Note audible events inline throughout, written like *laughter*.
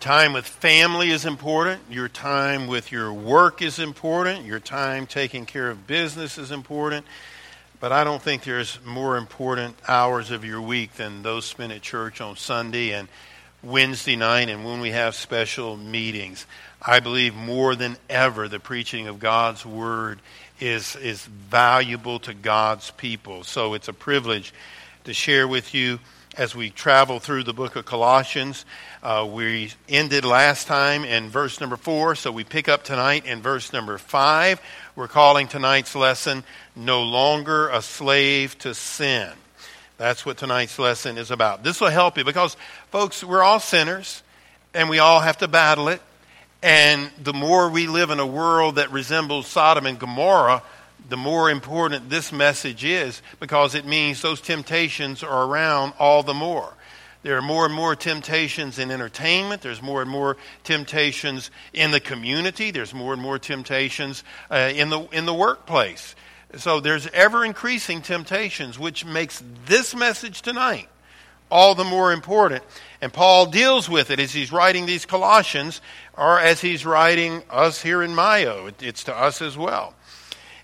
Time with family is important. Your time with your work is important. Your time taking care of business is important. But I don't think there's more important hours of your week than those spent at church on Sunday and Wednesday night and when we have special meetings. I believe more than ever the preaching of God's Word is, is valuable to God's people. So it's a privilege to share with you as we travel through the book of Colossians. Uh, we ended last time in verse number four, so we pick up tonight in verse number five. We're calling tonight's lesson No Longer a Slave to Sin. That's what tonight's lesson is about. This will help you because, folks, we're all sinners and we all have to battle it. And the more we live in a world that resembles Sodom and Gomorrah, the more important this message is because it means those temptations are around all the more. There are more and more temptations in entertainment. There's more and more temptations in the community. There's more and more temptations uh, in the in the workplace. So there's ever increasing temptations, which makes this message tonight all the more important. And Paul deals with it as he's writing these Colossians, or as he's writing us here in Mayo. It's to us as well.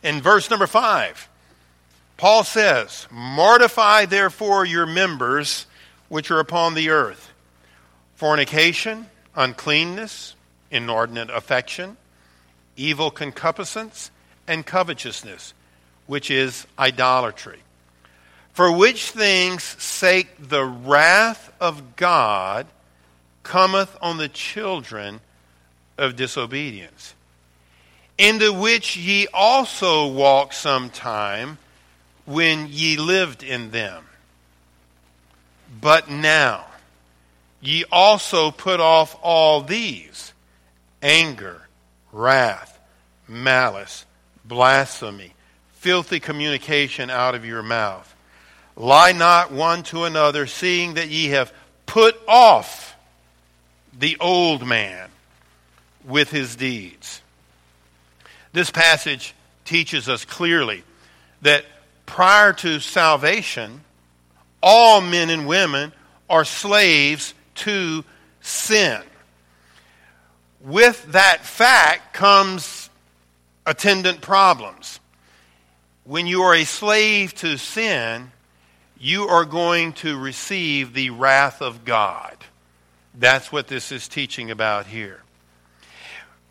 In verse number five, Paul says, Mortify therefore your members which are upon the earth fornication, uncleanness, inordinate affection, evil concupiscence, and covetousness, which is idolatry. For which things sake the wrath of God cometh on the children of disobedience into which ye also walked sometime when ye lived in them. But now ye also put off all these anger, wrath, malice, blasphemy, filthy communication out of your mouth. Lie not one to another, seeing that ye have put off the old man with his deeds this passage teaches us clearly that prior to salvation, all men and women are slaves to sin. With that fact comes attendant problems. When you are a slave to sin, you are going to receive the wrath of God. That's what this is teaching about here.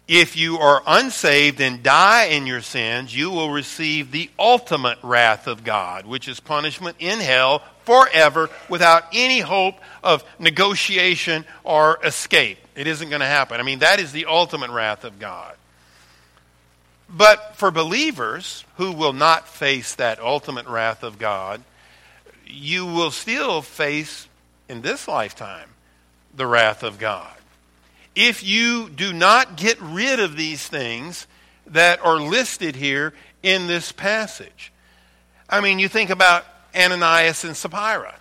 If you are unsaved and die in your sins, you will receive the ultimate wrath of God, which is punishment in hell forever without any hope of negotiation or escape. It isn't going to happen. I mean, that is the ultimate wrath of God. But for believers who will not face that ultimate wrath of God, you will still face in this lifetime the wrath of God if you do not get rid of these things that are listed here in this passage. I mean, you think about Ananias and Sapphira.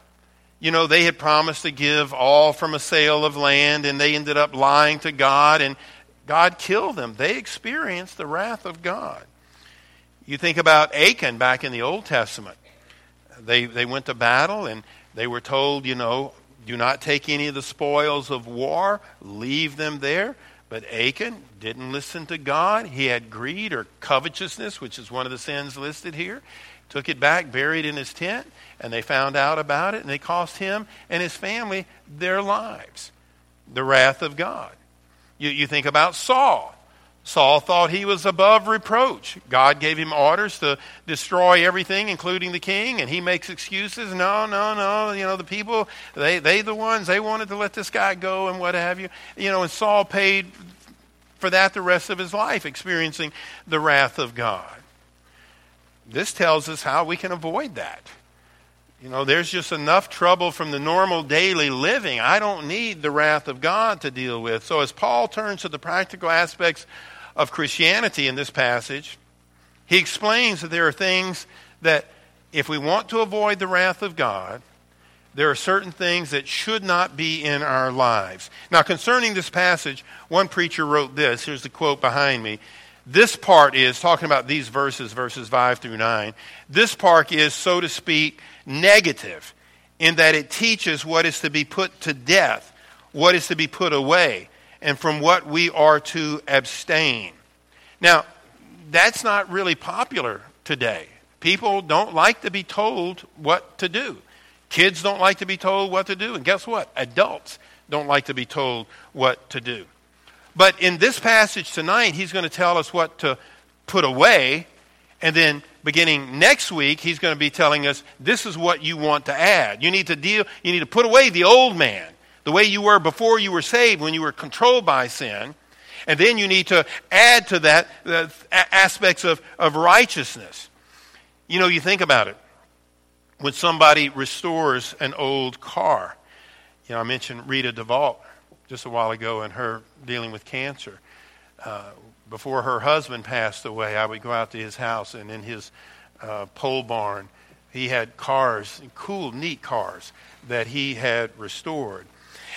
You know, they had promised to give all from a sale of land, and they ended up lying to God, and God killed them. They experienced the wrath of God. You think about Achan back in the Old Testament. They, they went to battle, and they were told, you know, do not take any of the spoils of war, leave them there. But Achan didn't listen to God. He had greed or covetousness, which is one of the sins listed here. Took it back, buried in his tent, and they found out about it, and it cost him and his family their lives. The wrath of God. You, you think about Saul. Saul thought he was above reproach. God gave him orders to destroy everything, including the king, and he makes excuses. No, no, no. You know, the people, they, they the ones, they wanted to let this guy go and what have you. You know, and Saul paid for that the rest of his life, experiencing the wrath of God. This tells us how we can avoid that. You know, there's just enough trouble from the normal daily living. I don't need the wrath of God to deal with. So, as Paul turns to the practical aspects of Christianity in this passage, He explains that there are things that, if we want to avoid the wrath of God, there are certain things that should not be in our lives. Now, concerning this passage, one preacher wrote this. Here's the quote behind me. This part is talking about these verses, verses 5 through 9. This part is, so to speak, negative in that it teaches what is to be put to death, what is to be put away, and from what we are to abstain. Now, that's not really popular today. People don't like to be told what to do. Kids don't like to be told what to do. And guess what? Adults don't like to be told what to do. But in this passage tonight, he's going to tell us what to put away. And then beginning next week, he's going to be telling us this is what you want to add. You need to deal, you need to put away the old man, the way you were before you were saved, when you were controlled by sin. And then you need to add to that the aspects of, of righteousness. You know, you think about it. When somebody restores an old car, you know, I mentioned Rita DeVault just a while ago and her dealing with cancer. Uh, before her husband passed away, I would go out to his house, and in his uh, pole barn, he had cars, cool, neat cars that he had restored.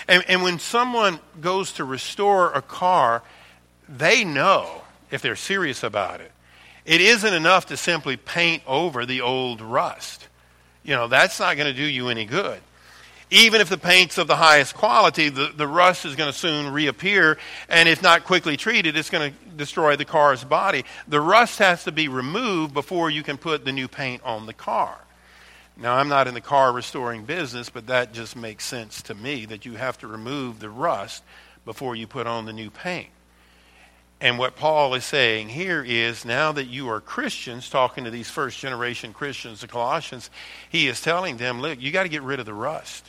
And, and when someone goes to restore a car, they know, if they're serious about it, it isn't enough to simply paint over the old rust. You know, that's not going to do you any good. Even if the paint's of the highest quality, the, the rust is going to soon reappear, and if not quickly treated, it's going to destroy the car's body. The rust has to be removed before you can put the new paint on the car. Now, I'm not in the car restoring business, but that just makes sense to me that you have to remove the rust before you put on the new paint. And what Paul is saying here is now that you are Christians, talking to these first generation Christians, the Colossians, he is telling them, look, you got to get rid of the rust.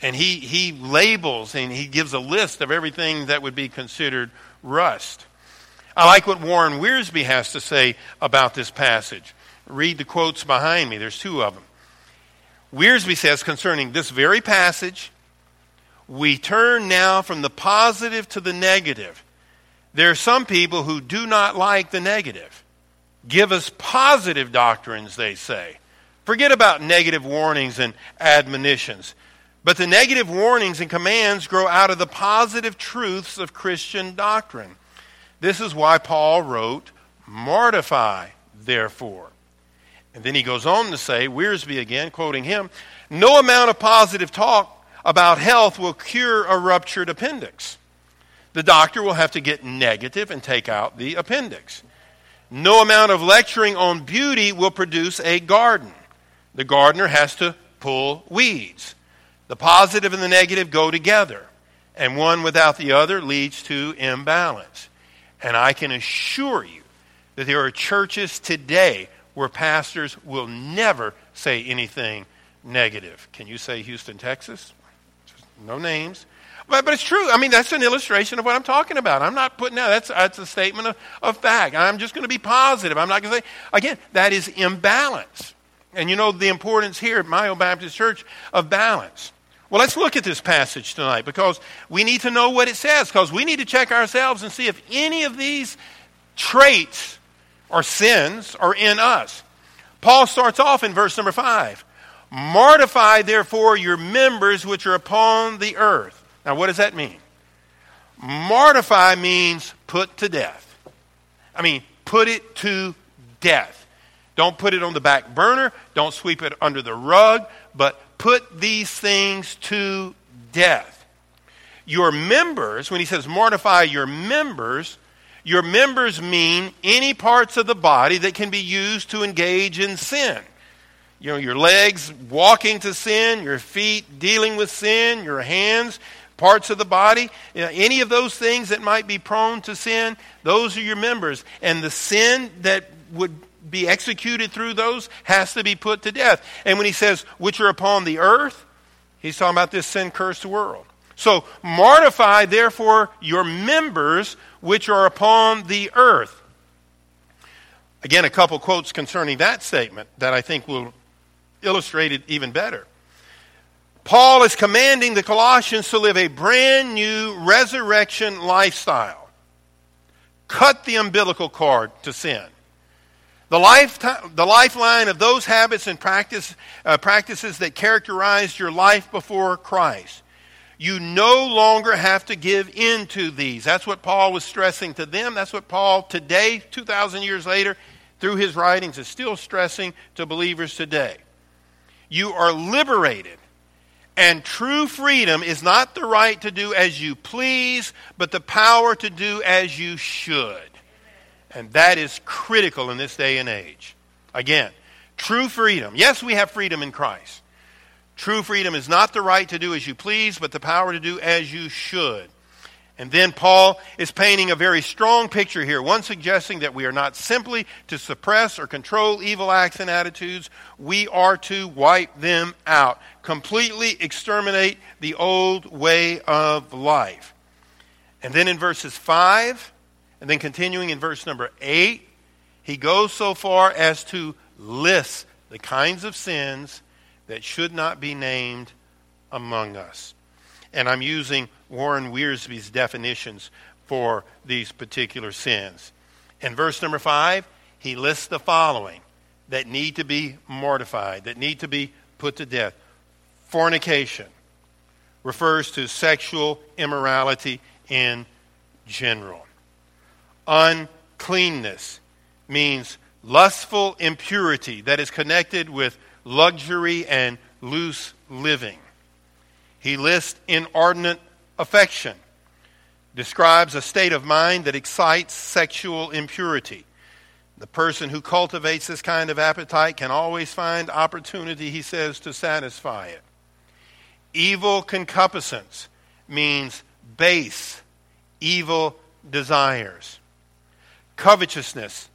And he, he labels and he gives a list of everything that would be considered rust. I like what Warren Wiersbe has to say about this passage. Read the quotes behind me, there's two of them. Wiersbe says concerning this very passage, we turn now from the positive to the negative there are some people who do not like the negative. Give us positive doctrines, they say. Forget about negative warnings and admonitions. But the negative warnings and commands grow out of the positive truths of Christian doctrine. This is why Paul wrote, Mortify, therefore. And then he goes on to say, Wiersbe again, quoting him, No amount of positive talk about health will cure a ruptured appendix the doctor will have to get negative and take out the appendix. No amount of lecturing on beauty will produce a garden. The gardener has to pull weeds. The positive and the negative go together, and one without the other leads to imbalance. And I can assure you that there are churches today where pastors will never say anything negative. Can you say Houston, Texas? No names. But, but it's true. I mean, that's an illustration of what I'm talking about. I'm not putting that. That's, that's a statement of, of fact. I'm just going to be positive. I'm not going to say, again, that is imbalance. And you know the importance here at Mayo Baptist Church of balance. Well, let's look at this passage tonight because we need to know what it says because we need to check ourselves and see if any of these traits or sins are in us. Paul starts off in verse number 5. Mortify, therefore, your members which are upon the earth. Now, what does that mean? Mortify means put to death. I mean, put it to death. Don't put it on the back burner. Don't sweep it under the rug, but put these things to death. Your members, when he says mortify your members, your members mean any parts of the body that can be used to engage in sin. You know, your legs walking to sin, your feet dealing with sin, your hands parts of the body, you know, any of those things that might be prone to sin, those are your members. And the sin that would be executed through those has to be put to death. And when he says, which are upon the earth, he's talking about this sin cursed world. So, mortify therefore your members which are upon the earth. Again, a couple quotes concerning that statement that I think will illustrate it even better. Paul is commanding the Colossians to live a brand new resurrection lifestyle. Cut the umbilical cord to sin. The, lifetime, the lifeline of those habits and practice, uh, practices that characterized your life before Christ. You no longer have to give in to these. That's what Paul was stressing to them. That's what Paul today, 2,000 years later, through his writings, is still stressing to believers today. You are liberated. And true freedom is not the right to do as you please, but the power to do as you should. And that is critical in this day and age. Again, true freedom. Yes, we have freedom in Christ. True freedom is not the right to do as you please, but the power to do as you should. And then Paul is painting a very strong picture here, one suggesting that we are not simply to suppress or control evil acts and attitudes, we are to wipe them out, completely exterminate the old way of life. And then in verses 5 and then continuing in verse number 8, he goes so far as to list the kinds of sins that should not be named among us. And I'm using Warren Wiersbe's definitions for these particular sins. In verse number 5, he lists the following that need to be mortified, that need to be put to death. Fornication refers to sexual immorality in general. Uncleanness means lustful impurity that is connected with luxury and loose living. He lists inordinate affection, describes a state of mind that excites sexual impurity. The person who cultivates this kind of appetite can always find opportunity, he says, to satisfy it. Evil concupiscence means base, evil desires. Covetousness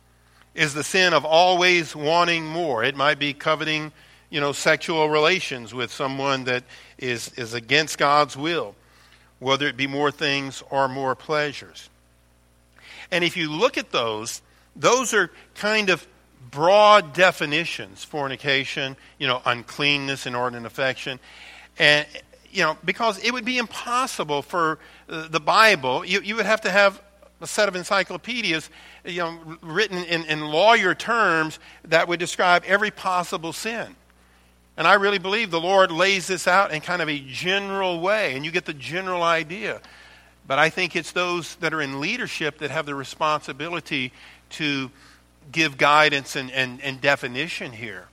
is the sin of always wanting more. It might be coveting, you know, sexual relations with someone that is, is against God's will, whether it be more things or more pleasures. And if you look at those, those are kind of broad definitions fornication, you know, uncleanness, inordinate affection. And, you know, because it would be impossible for uh, the Bible, you, you would have to have a set of encyclopedias you know, written in, in lawyer terms that would describe every possible sin. And I really believe the Lord lays this out in kind of a general way, and you get the general idea. But I think it's those that are in leadership that have the responsibility to give guidance and, and, and definition here.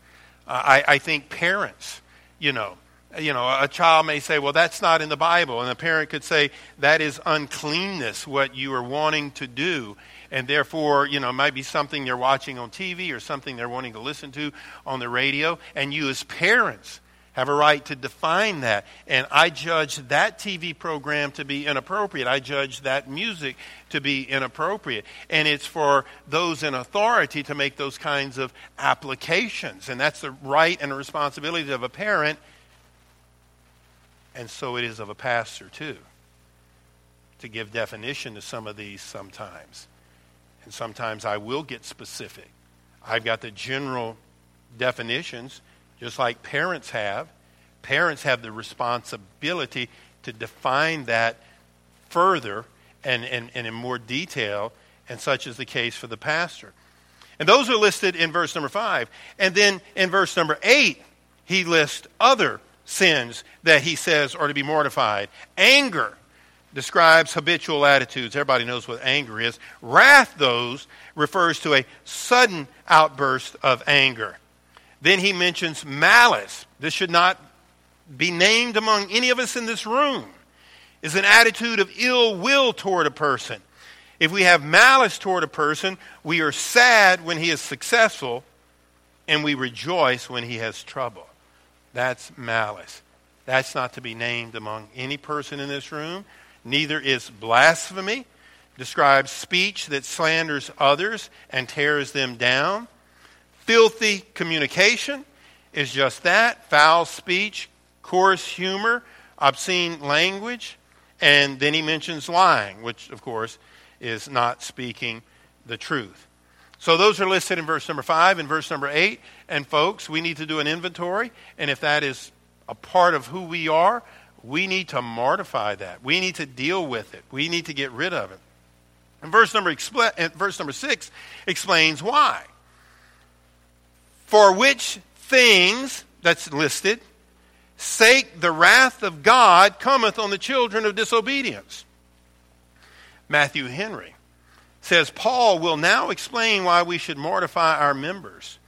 Uh, I, I think parents, you know, you know, a child may say, well, that's not in the Bible. And a parent could say, that is uncleanness, what you are wanting to do. And therefore, you know, it might be something they're watching on TV or something they're wanting to listen to on the radio. And you, as parents, have a right to define that. And I judge that TV program to be inappropriate. I judge that music to be inappropriate. And it's for those in authority to make those kinds of applications. And that's the right and responsibility of a parent and so it is of a pastor, too, to give definition to some of these sometimes. And sometimes I will get specific. I've got the general definitions, just like parents have. Parents have the responsibility to define that further and, and, and in more detail, and such is the case for the pastor. And those are listed in verse number 5. And then in verse number 8, he lists other sins that he says are to be mortified. Anger describes habitual attitudes. Everybody knows what anger is. Wrath, those, refers to a sudden outburst of anger. Then he mentions malice. This should not be named among any of us in this room. Is an attitude of ill will toward a person. If we have malice toward a person, we are sad when he is successful and we rejoice when he has trouble. That's malice. That's not to be named among any person in this room. Neither is blasphemy, describes speech that slanders others and tears them down. Filthy communication is just that foul speech, coarse humor, obscene language. And then he mentions lying, which, of course, is not speaking the truth. So those are listed in verse number 5 and verse number 8. And folks, we need to do an inventory. And if that is a part of who we are, we need to mortify that. We need to deal with it. We need to get rid of it. And verse number, verse number 6 explains why. For which things, that's listed, sake the wrath of God cometh on the children of disobedience. Matthew Henry says Paul will now explain why we should mortify our members.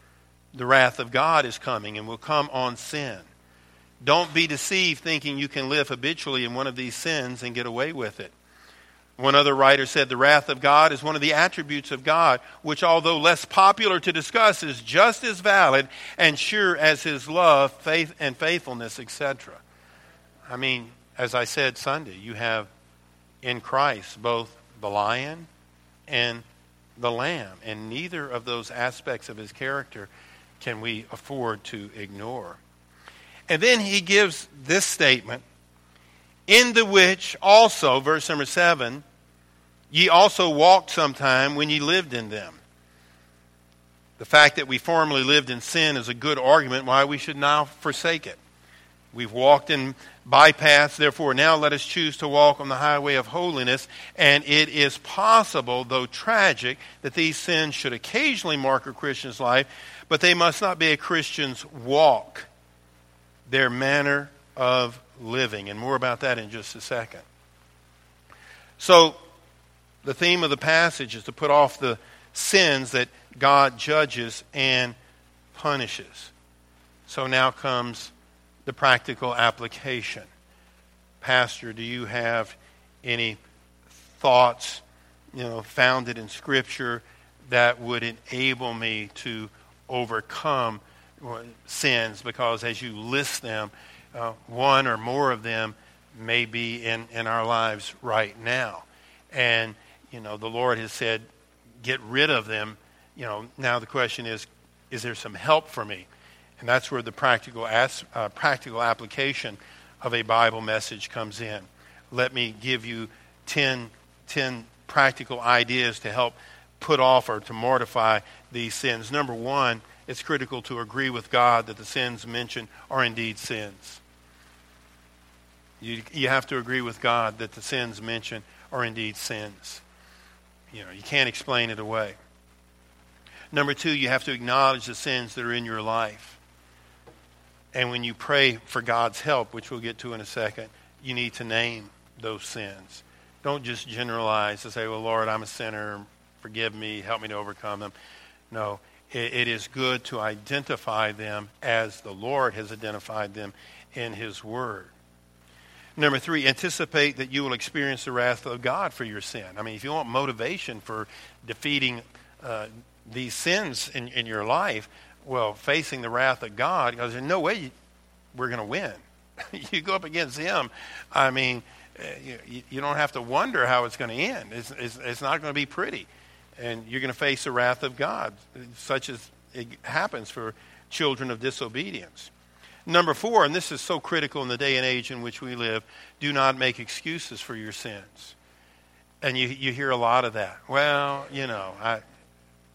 The wrath of God is coming and will come on sin. Don't be deceived thinking you can live habitually in one of these sins and get away with it. One other writer said the wrath of God is one of the attributes of God, which, although less popular to discuss, is just as valid and sure as his love, faith, and faithfulness, etc. I mean, as I said Sunday, you have in Christ both the lion and the lamb, and neither of those aspects of his character can we afford to ignore. And then he gives this statement in the which also, verse number seven, ye also walked sometime when ye lived in them. The fact that we formerly lived in sin is a good argument why we should now forsake it. We've walked in bypaths, therefore now let us choose to walk on the highway of holiness. And it is possible, though tragic, that these sins should occasionally mark a Christian's life, but they must not be a Christian's walk, their manner of living. And more about that in just a second. So, the theme of the passage is to put off the sins that God judges and punishes. So now comes the practical application. Pastor, do you have any thoughts, you know, founded in Scripture that would enable me to overcome sins? Because as you list them, uh, one or more of them may be in, in our lives right now. And, you know, the Lord has said, get rid of them. You know, now the question is, is there some help for me? And that's where the practical, as, uh, practical application of a Bible message comes in. Let me give you 10, 10 practical ideas to help put off or to mortify these sins. Number one, it's critical to agree with God that the sins mentioned are indeed sins. You, you have to agree with God that the sins mentioned are indeed sins. You know, you can't explain it away. Number two, you have to acknowledge the sins that are in your life. And when you pray for God's help, which we'll get to in a second, you need to name those sins. Don't just generalize and say, well, Lord, I'm a sinner. Forgive me. Help me to overcome them. No, it, it is good to identify them as the Lord has identified them in His Word. Number three, anticipate that you will experience the wrath of God for your sin. I mean, if you want motivation for defeating uh, these sins in, in your life, well, facing the wrath of God, because there's no way you, we're going to win. *laughs* you go up against Him, I mean, uh, you, you, don't have to wonder how it's going to end. It's, it's, it's not going to be pretty. And you're going to face the wrath of God, such as it happens for children of disobedience. Number four, and this is so critical in the day and age in which we live, do not make excuses for your sins. And you, you hear a lot of that. Well, you know, I,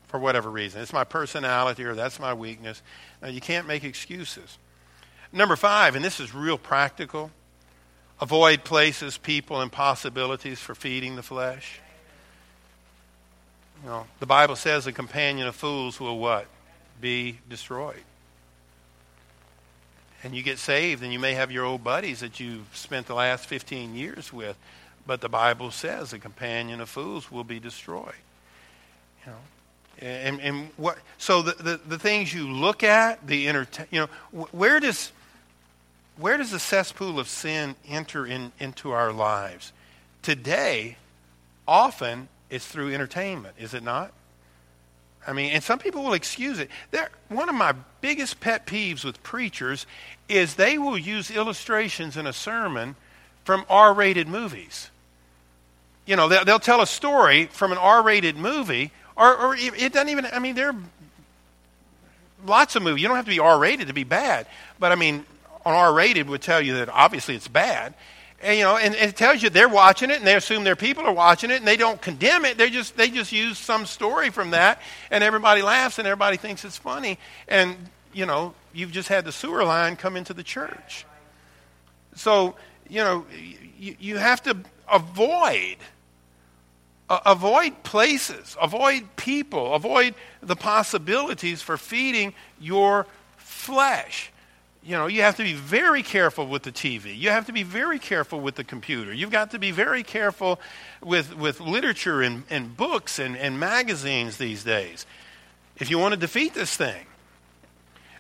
for whatever reason, it's my personality or that's my weakness. Now, you can't make excuses. Number five, and this is real practical avoid places, people, and possibilities for feeding the flesh. You know, the Bible says a companion of fools will what? Be destroyed and you get saved, and you may have your old buddies that you've spent the last 15 years with, but the Bible says a companion of fools will be destroyed. You know, and, and what? So the, the, the things you look at, the entertain, you know, where does where does the cesspool of sin enter in, into our lives? Today, often it's through entertainment, is it not? I mean, and some people will excuse it. They're, one of my biggest pet peeves with preachers is they will use illustrations in a sermon from R rated movies. You know, they'll, they'll, tell a story from an R rated movie, or, or it doesn't even, I mean, there are lots of movies. You don't have to be R rated to be bad, but I mean, on R rated would tell you that obviously it's bad. And, you know, and, and, it tells you they're watching it, and they assume their people are watching it, and they don't condemn it. They just they just use some story from that, and everybody laughs, and everybody thinks it's funny. And you know, you've just had the sewer line come into the church. So you know, you, you have to avoid Uh, avoid places, avoid people, avoid the possibilities for feeding your flesh. You know, you have to be very careful with the TV. You have to be very careful with the computer. You've got to be very careful with, with literature and, and books and, and magazines these days if you want to defeat this thing.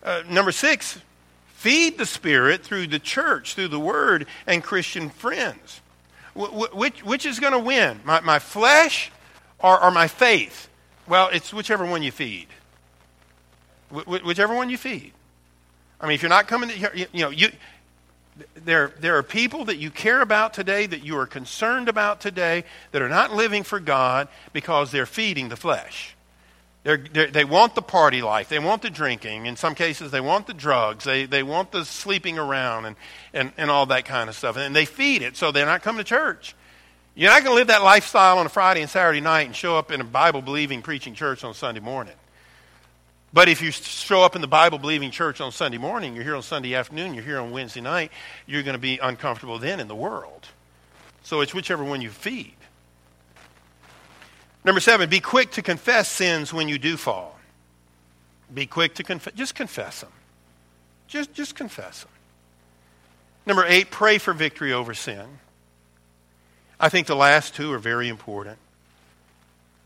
Uh, number six, feed the Spirit through the church, through the Word, and Christian friends. Wh- which, which is going to win? My, my flesh or, or my faith? Well, it's whichever one you feed. Wh- whichever one you feed. I mean, if you're not coming to, you, you know, you, there, there are people that you care about today, that you are concerned about today, that are not living for God because they're feeding the flesh. They're, they're, they want the party life. They want the drinking. In some cases, they want the drugs. They, they want the sleeping around and, and, and all that kind of stuff. And they feed it, so they're not coming to church. You're not going to live that lifestyle on a Friday and Saturday night and show up in a Bible believing preaching church on Sunday morning. But if you show up in the Bible believing church on Sunday morning, you're here on Sunday afternoon, you're here on Wednesday night, you're going to be uncomfortable then in the world. So it's whichever one you feed. Number seven, be quick to confess sins when you do fall. Be quick to confess. Just confess them. Just, just confess them. Number eight, pray for victory over sin. I think the last two are very important.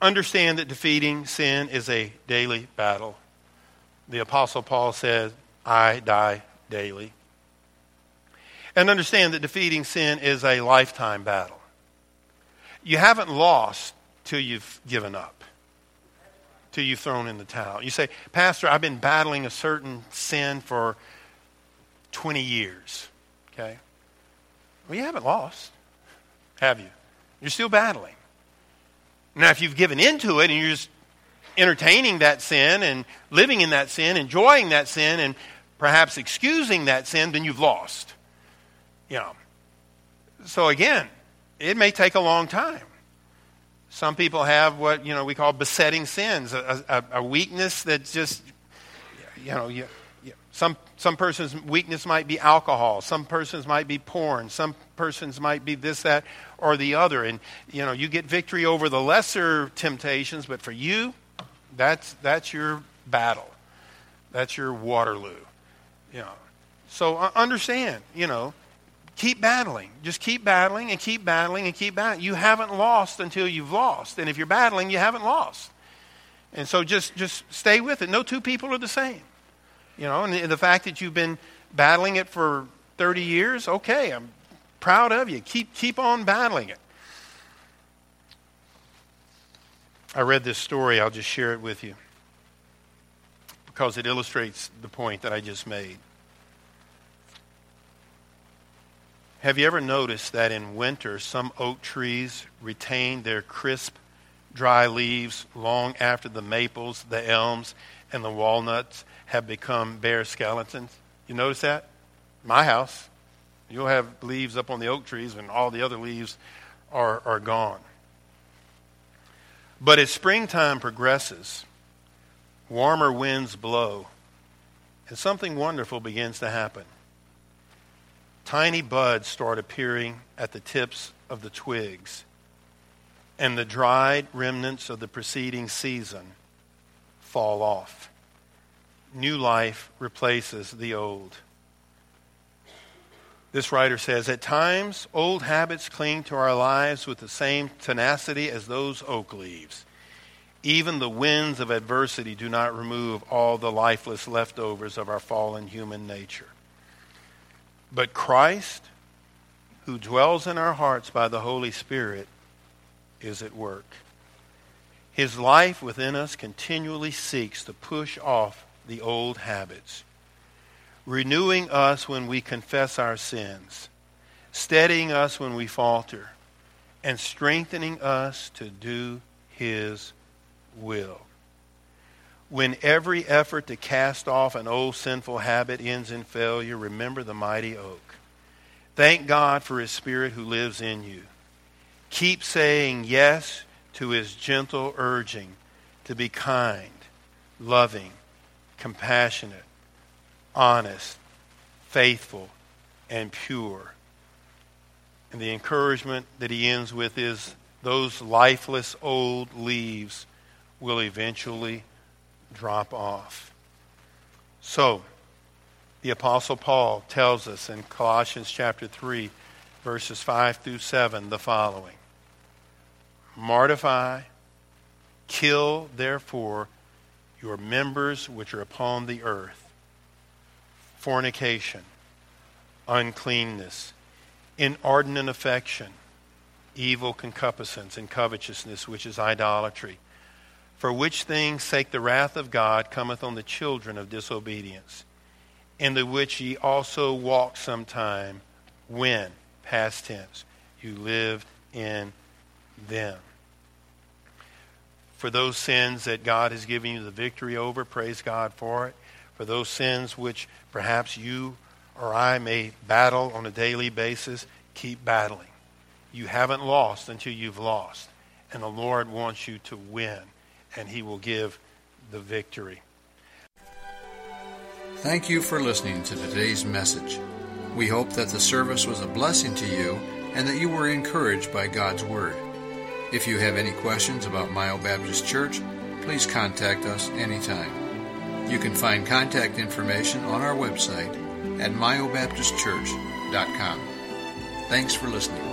Understand that defeating sin is a daily battle. The Apostle Paul says, I die daily. And understand that defeating sin is a lifetime battle. You haven't lost till you've given up, till you've thrown in the towel. You say, Pastor, I've been battling a certain sin for 20 years. Okay? Well, you haven't lost, have you? You're still battling. Now, if you've given into it and you're just entertaining that sin and living in that sin, enjoying that sin, and perhaps excusing that sin, then you've lost. You know. So again, it may take a long time. Some people have what you know we call besetting sins, a, a, a weakness that just you know you, you, some some person's weakness might be alcohol, some persons might be porn, some persons might be this that or the other, and you know you get victory over the lesser temptations, but for you, that's that's your battle, that's your Waterloo, you know. So uh, understand, you know, keep battling. Just keep battling and keep battling and keep battling. You haven't lost until you've lost. And if you're battling, you haven't lost. And so just, just stay with it. No two people are the same. You know, and the fact that you've been battling it for 30 years, okay, I'm proud of you. Keep, keep on battling it. I read this story. I'll just share it with you because it illustrates the point that I just made. Have you ever noticed that in winter some oak trees retain their crisp, dry leaves long after the maples, the elms, and the walnuts have become bare skeletons? You notice that? My house, you'll have leaves up on the oak trees when all the other leaves are, are gone. But as springtime progresses, warmer winds blow, and something wonderful begins to happen tiny buds start appearing at the tips of the twigs, and the dried remnants of the preceding season fall off. New life replaces the old. This writer says At times, old habits cling to our lives with the same tenacity as those oak leaves. Even the winds of adversity do not remove all the lifeless leftovers of our fallen human nature. But Christ, who dwells in our hearts by the Holy Spirit, is at work. His life within us continually seeks to push off the old habits, renewing us when we confess our sins, steadying us when we falter, and strengthening us to do His will. When every effort to cast off an old sinful habit ends in failure, remember the mighty oak. Thank God for His Spirit who lives in you. Keep saying yes to His gentle urging to be kind, loving, compassionate, honest, faithful, and pure. And the encouragement that He ends with is those lifeless old leaves will eventually drop off. So, the Apostle Paul tells us in Colossians chapter 3, verses 5 through 7, the following Mortify, kill, therefore, your members which are upon the earth fornication, uncleanness, inordinate affection, evil concupiscence, and covetousness, which is idolatry. For which things sake the wrath of God cometh on the children of disobedience, in the which ye also walked sometime when, past tense, you lived in them. For those sins that God has given you the victory over, praise God for it. For those sins which perhaps you or I may battle on a daily basis, keep battling. You haven't lost until you've lost. And the Lord wants you to win, and He will give the victory. Thank you for listening to today's message. We hope that the service was a blessing to you and that you were encouraged by God's Word. If you have any questions about Mayo Baptist Church, please contact us anytime. You can find contact information on our website at mayobaptistchurch.com. Thanks for listening.